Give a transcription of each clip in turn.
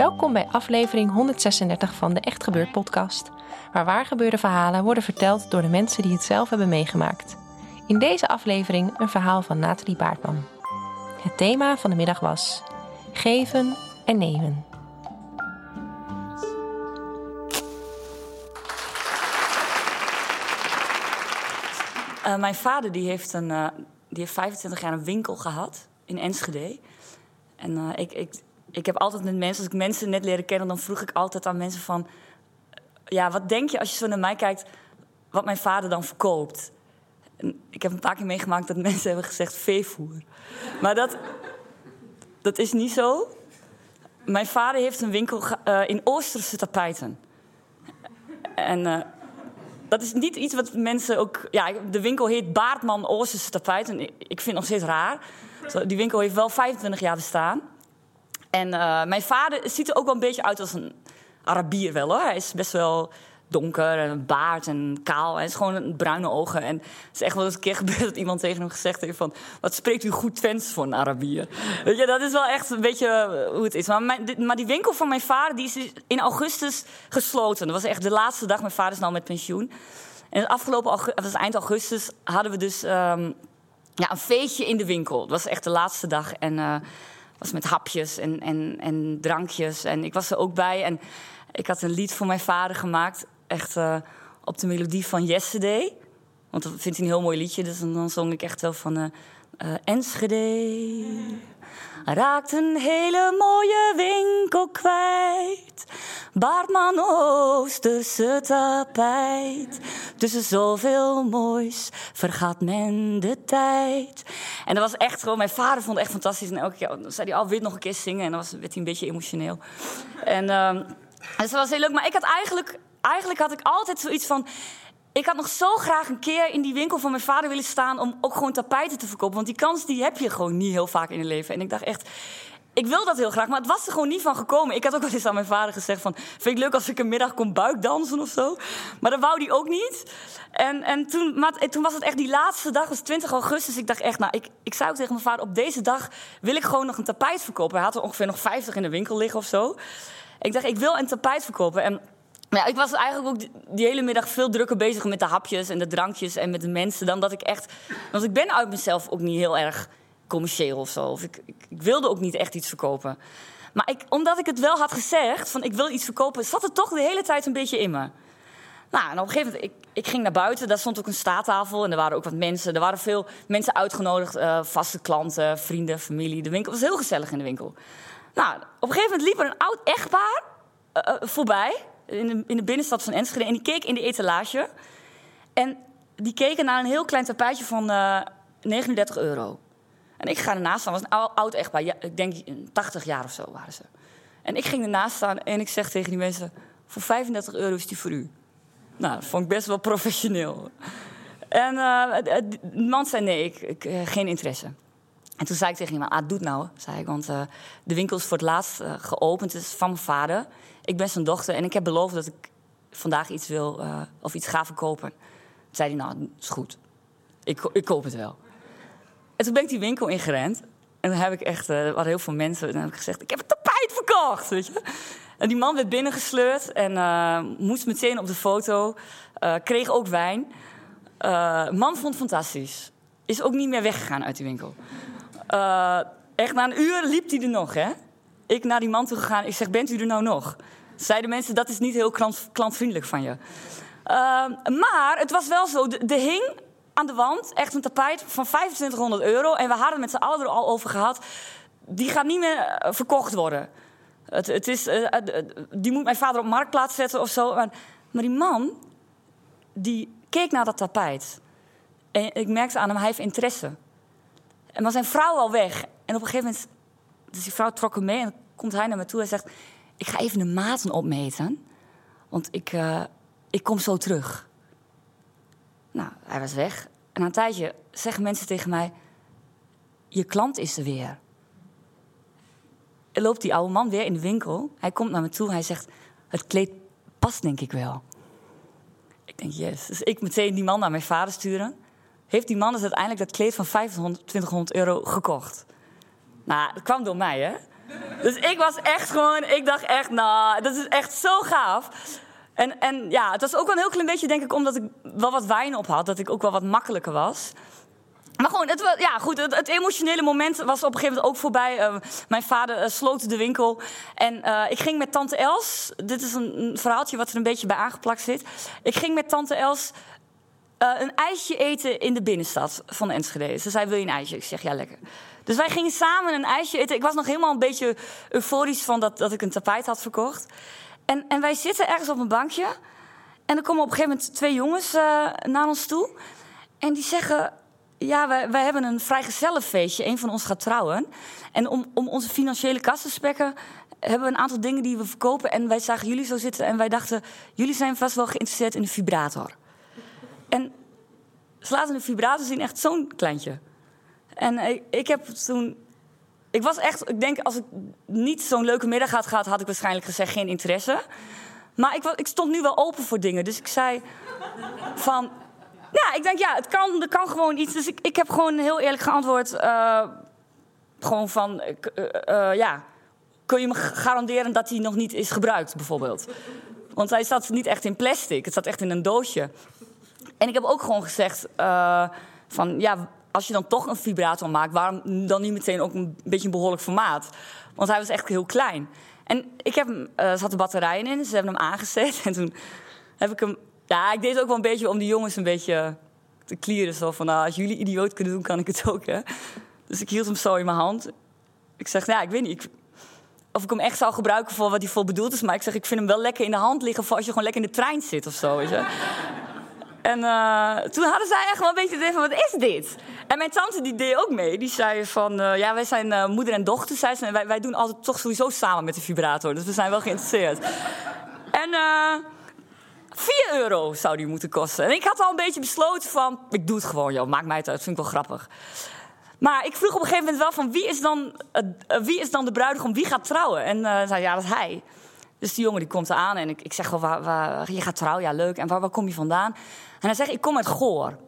Welkom bij aflevering 136 van de Echt Gebeurd podcast, waar waargebeurde verhalen worden verteld door de mensen die het zelf hebben meegemaakt. In deze aflevering een verhaal van Nathalie Baartman. Het thema van de middag was geven en nemen. Uh, mijn vader die heeft, een, uh, die heeft 25 jaar een winkel gehad in Enschede. En uh, ik, ik, ik heb altijd met mensen, als ik mensen net leren kennen, dan vroeg ik altijd aan mensen van... Ja, wat denk je als je zo naar mij kijkt, wat mijn vader dan verkoopt? Ik heb een paar keer meegemaakt dat mensen hebben gezegd veevoer. Maar dat, dat is niet zo. Mijn vader heeft een winkel uh, in Oosterse tapijten. En uh, dat is niet iets wat mensen ook... Ja, de winkel heet Baartman Oosterse tapijten. Ik vind het nog steeds raar. Die winkel heeft wel 25 jaar bestaan. En uh, mijn vader ziet er ook wel een beetje uit als een Arabier wel hoor. Hij is best wel donker en een baard en kaal. Hij is gewoon bruine ogen. En het is echt wel eens een keer gebeurd dat iemand tegen hem gezegd heeft van... wat spreekt u goed Twents voor een Arabier? Weet je, dat is wel echt een beetje eh, hoe het is. Maar, mijn, maar die winkel van mijn vader die is dus in augustus gesloten. Dat was echt de laatste dag. Mijn vader is nou met pensioen. En het afgelopen augustus, was eind augustus hadden we dus um, ja, een feestje in de winkel. Het was echt de laatste dag. En... Uh, was met hapjes en, en, en drankjes. En ik was er ook bij. En ik had een lied voor mijn vader gemaakt. Echt uh, op de melodie van Yesterday. Want dat vindt hij een heel mooi liedje. Dus dan zong ik echt wel van... Uh, Enschede raakt een hele mooie winkel kwijt. Baartman Oosterse tapijt. Tussen zoveel moois vergaat men de tijd. En dat was echt gewoon, mijn vader vond het echt fantastisch. En elke keer zei hij, al oh, nog een keer zingen. En dan was, werd hij een beetje emotioneel. En uh, dus dat was heel leuk. Maar ik had eigenlijk, eigenlijk had ik altijd zoiets van ik had nog zo graag een keer in die winkel van mijn vader willen staan om ook gewoon tapijten te verkopen. Want die kans die heb je gewoon niet heel vaak in het leven. En ik dacht echt, ik wil dat heel graag, maar het was er gewoon niet van gekomen. Ik had ook wel eens aan mijn vader gezegd van... vind ik leuk als ik een middag kom buikdansen of zo. Maar dat wou hij ook niet. En, en toen, maar, toen was het echt die laatste dag, was 20 augustus. Ik dacht echt, nou, ik, ik zei ook tegen mijn vader... op deze dag wil ik gewoon nog een tapijt verkopen. Hij had er ongeveer nog 50 in de winkel liggen of zo. Ik dacht, ik wil een tapijt verkopen. En ja, ik was eigenlijk ook die, hele middag veel drukker bezig met de hapjes en de drankjes en met de mensen dan dat ik echt. Want ik ben uit mezelf ook niet heel erg commercieel of zo. Of ik, ik, wilde ook niet echt iets verkopen. Maar ik, omdat ik het wel had gezegd, van ik wil iets verkopen, zat het toch de hele tijd een beetje in me. Nou, en op een gegeven moment, ik, ik ging naar buiten, daar stond ook een staattafel en er waren ook wat mensen. Er waren veel mensen uitgenodigd, uh, vaste klanten, vrienden, familie. De winkel was heel gezellig in de winkel. Nou, op een gegeven moment liep er een oud echtpaar uh, uh, voorbij in de, in de binnenstad van Enschede. En die keek in de etalage. En die keken naar een heel klein tapijtje van uh, eh, 39 euro. En ik ga ernaast staan. was een oud echtpaar. Ja, ik denk 80 jaar of zo waren ze. En ik ging ernaast staan en ik zeg tegen die mensen... voor 35 euro is die voor u. Nou, dat vond ik best wel professioneel. En uh, de man zei nee, ik, ik uh, geen interesse. En toen zei ik tegen iemand, ah, doe het nou, zei ik. Want uh, de winkel is voor het laatst geopend. Het is van mijn vader ik ben zijn dochter en ik heb beloofd dat ik vandaag iets wil of iets ga verkopen. Toen zei hij, nou, is goed. Ik, ik koop het wel. En toen ben ik die winkel ingerend. En dan heb ik echt, uh, er waren heel veel mensen. En dan heb ik gezegd, ik heb een tapijt verkocht, weet je. En die man werd binnengesleurd en uh, moest meteen op de foto. kreeg ook wijn. man vond het fantastisch. Is ook niet meer weggegaan uit die winkel. echt na een uur liep hij er nog, hè ik naar die man toe gegaan. Ik zeg, bent u er nou nog? Zeiden mensen, dat is niet heel klant, klantvriendelijk van je. Uh, maar het was wel zo, de, hing aan de wand echt een tapijt van 2500 euro. En we hadden het met z'n allen er al over gehad. Die gaat niet meer eh, verkocht worden. Het, het is, uh, die moet mijn vader op marktplaats zetten of zo. Maar, maar die man, die keek naar dat tapijt. En ik merkte aan hem, hij heeft interesse. En maar zijn vrouw al weg. En op een gegeven moment dus die vrouw trok hem mee en komt hij naar me toe en zegt... ik ga even de maten opmeten, want ik, ik kom zo terug. Nou, hij was weg. En na een tijdje zeggen mensen tegen mij... je klant is er weer. Er loopt die oude man weer in de winkel. Hij komt naar me toe hij zegt... het kleed past denk ik wel. Ik denk, yes. Dus ik meteen die man naar mijn vader sturen. Heeft die man dus uiteindelijk dat kleed van 2500 euro gekocht. Nou, dat kwam door mij, hè? Dus ik was echt gewoon, ik dacht echt, nou, dat is echt zo gaaf. En, en ja, het was ook wel een heel klein beetje, denk ik, omdat ik wel wat wijn op had. Dat ik ook wel wat makkelijker was. Maar gewoon, het, ja, goed, het, emotionele moment was op een gegeven moment ook voorbij. Uh, mijn vader uh, sloot de winkel. En uh, ik ging met tante Els. Dit is een, verhaaltje wat er een beetje bij aangeplakt zit. Ik ging met tante Els een ijsje eten in de binnenstad van Enschede. Ze zei, wil je een ijsje? Ik zeg, ja, lekker. Dus wij gingen samen een ijsje eten. Ik was nog helemaal een beetje euforisch van dat, dat ik een tapijt had verkocht. En, en wij zitten ergens op een bankje. En er komen op een gegeven moment twee jongens naar ons toe. En die zeggen ja, wij, wij hebben een vrijgezellenfeestje. Een van ons gaat trouwen. En om, om onze financiële kast te spekken... hebben we een aantal dingen die we verkopen. En wij zagen jullie zo zitten en wij dachten... jullie zijn vast wel geïnteresseerd in de vibrator. En ze laten de vibrator zien, echt zo'n kleintje. En ik, ik heb toen... Ik was echt... Ik denk, als ik niet zo'n leuke middag had gehad... had ik waarschijnlijk gezegd geen interesse. Maar ik, ik stond nu wel open voor dingen. Dus ik zei van ja, ik denk ja, het kan, er kan gewoon iets. Dus ik, ik heb gewoon heel eerlijk geantwoord. Uh, gewoon van, uh, ja, kun je me garanderen dat hij nog niet is gebruikt, bijvoorbeeld? Want hij zat niet echt in plastic, het zat echt in een doosje. En ik heb ook gewoon gezegd van, ja, als je dan toch een vibrator maakt, waarom dan niet meteen ook een beetje een behoorlijk formaat? Want hij was echt heel klein. En ik heb hem, er zaten batterijen in, ze hebben hem aangezet. En toen heb ik hem ja, ik deed het ook wel een beetje om die jongens een beetje te klieren. Zo van, nou, als jullie idioot kunnen doen, kan ik het ook, hè. Dus ik hield hem zo in mijn hand. Ik zeg, ja, ik weet niet. of ik hem echt zou gebruiken voor wat hij voor bedoeld is. Maar ik zeg, ik vind hem wel lekker in de hand liggen voor als je gewoon lekker in de trein zit of zo. En uh, toen hadden zij echt wel een beetje het van, wat is dit? En mijn tante die deed ook mee. Die zei van, uh, ja, wij zijn uh, moeder en dochter. Zei ze, en wij, wij doen altijd toch sowieso samen met de vibrator. Dus we zijn wel geïnteresseerd. En... eh 4 euro zou die moeten kosten. En ik had al een beetje besloten van, ik doe het gewoon, joh, maakt mij het uit, vind ik wel grappig. Maar ik vroeg op een gegeven moment wel van, wie is dan, wie is dan de bruidegom, wie gaat trouwen? En zei, ja, dat is hij. Dus die jongen die komt aan en ik, ik zeg wel, waar, waar, je gaat trouwen, ja leuk. En waar, waar kom je vandaan? En hij zegt, ik kom uit Goor.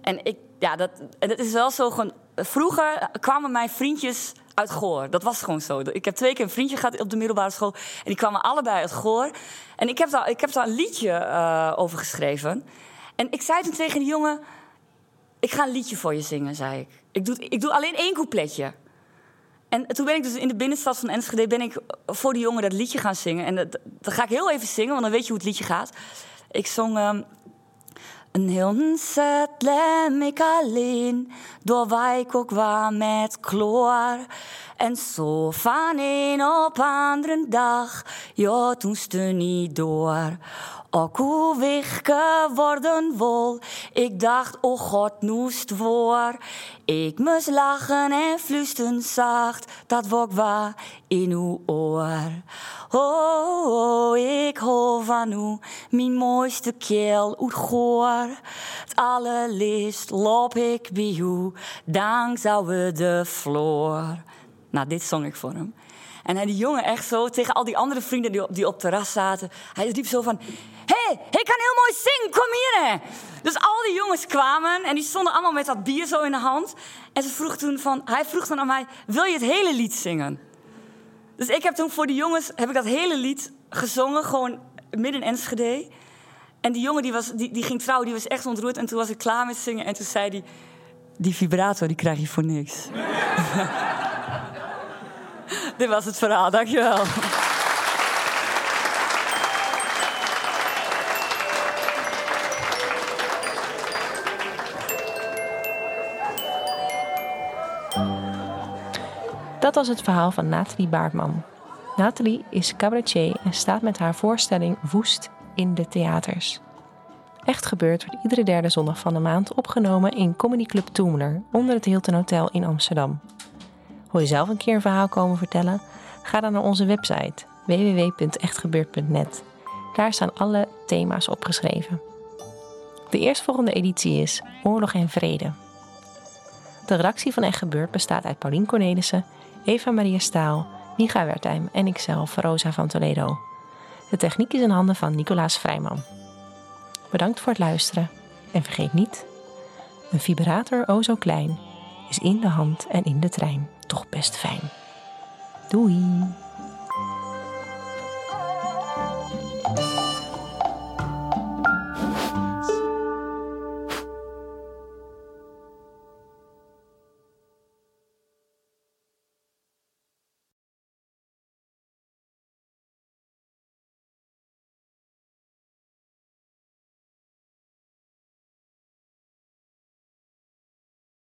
En ik, ja, dat, het is wel zo, gewoon, vroeger kwamen mijn vriendjes uit Goor. Dat was gewoon zo. Ik heb twee keer een vriendje gehad op de middelbare school. En die kwamen allebei uit Goor. En ik heb daar, ik heb daar een liedje uh, over geschreven. En ik zei toen tegen die jongen... Ik ga een liedje voor je zingen, zei ik. Ik doe, ik doe alleen één coupletje. En toen ben ik dus in de binnenstad van Enschede... ben ik voor die jongen dat liedje gaan zingen. En dat, ga ik heel even zingen, want dan weet je hoe het liedje gaat. Ik zong... Um, een heel set lem ik alleen, door ik ook waar met kloor. En zo van een op andere dag, ja, toen niet door. Ook worden wol, ik dacht, oh God, noest voor. Ik moest lachen en flusten zacht, dat wok waar in uw oor. Oh, oh, ik hou van u, mijn mooiste keel uit goor. Het allerliefst loop ik bij u, dank we de vloer. Nou, dit zong ik voor hem. En hij, die jongen echt zo tegen al die andere vrienden die op, die op terras zaten. Hij riep zo van, hé, hey, ik kan heel mooi zingen, kom hier. Hè. Dus al die jongens kwamen en die stonden allemaal met dat bier zo in de hand. En ze vroeg toen van, hij vroeg dan aan mij, wil je het hele lied zingen? Dus ik heb toen voor die jongens heb ik dat hele lied gezongen, gewoon midden in Enschede. En die jongen die, was, die, die ging trouwen, die was echt ontroerd. En toen was ik klaar met zingen en toen zei hij... Die vibrator, die krijg je voor niks. Dit was het verhaal, dankjewel. Dat was het verhaal van Nathalie Baartman. Nathalie is cabaretier en staat met haar voorstelling Woest in de theaters. Echt gebeurd wordt iedere derde zondag van de maand opgenomen in Comedy Club Toemler onder het Hilton Hotel in Amsterdam. Wil je zelf een keer een verhaal komen vertellen? Ga dan naar onze website www.echtgebeurd.net. Daar staan alle thema's opgeschreven. De eerstvolgende editie is Oorlog en Vrede. De redactie van Echt Gebeurd bestaat uit Paulien Cornelissen, Eva Maria Staal, Micha Wertheim en ikzelf, Rosa van Toledo. De techniek is in handen van Nicolaas Vrijman. Bedankt voor het luisteren en vergeet niet: een vibrator o zo klein is in de hand en in de trein toch best fijn. Doei!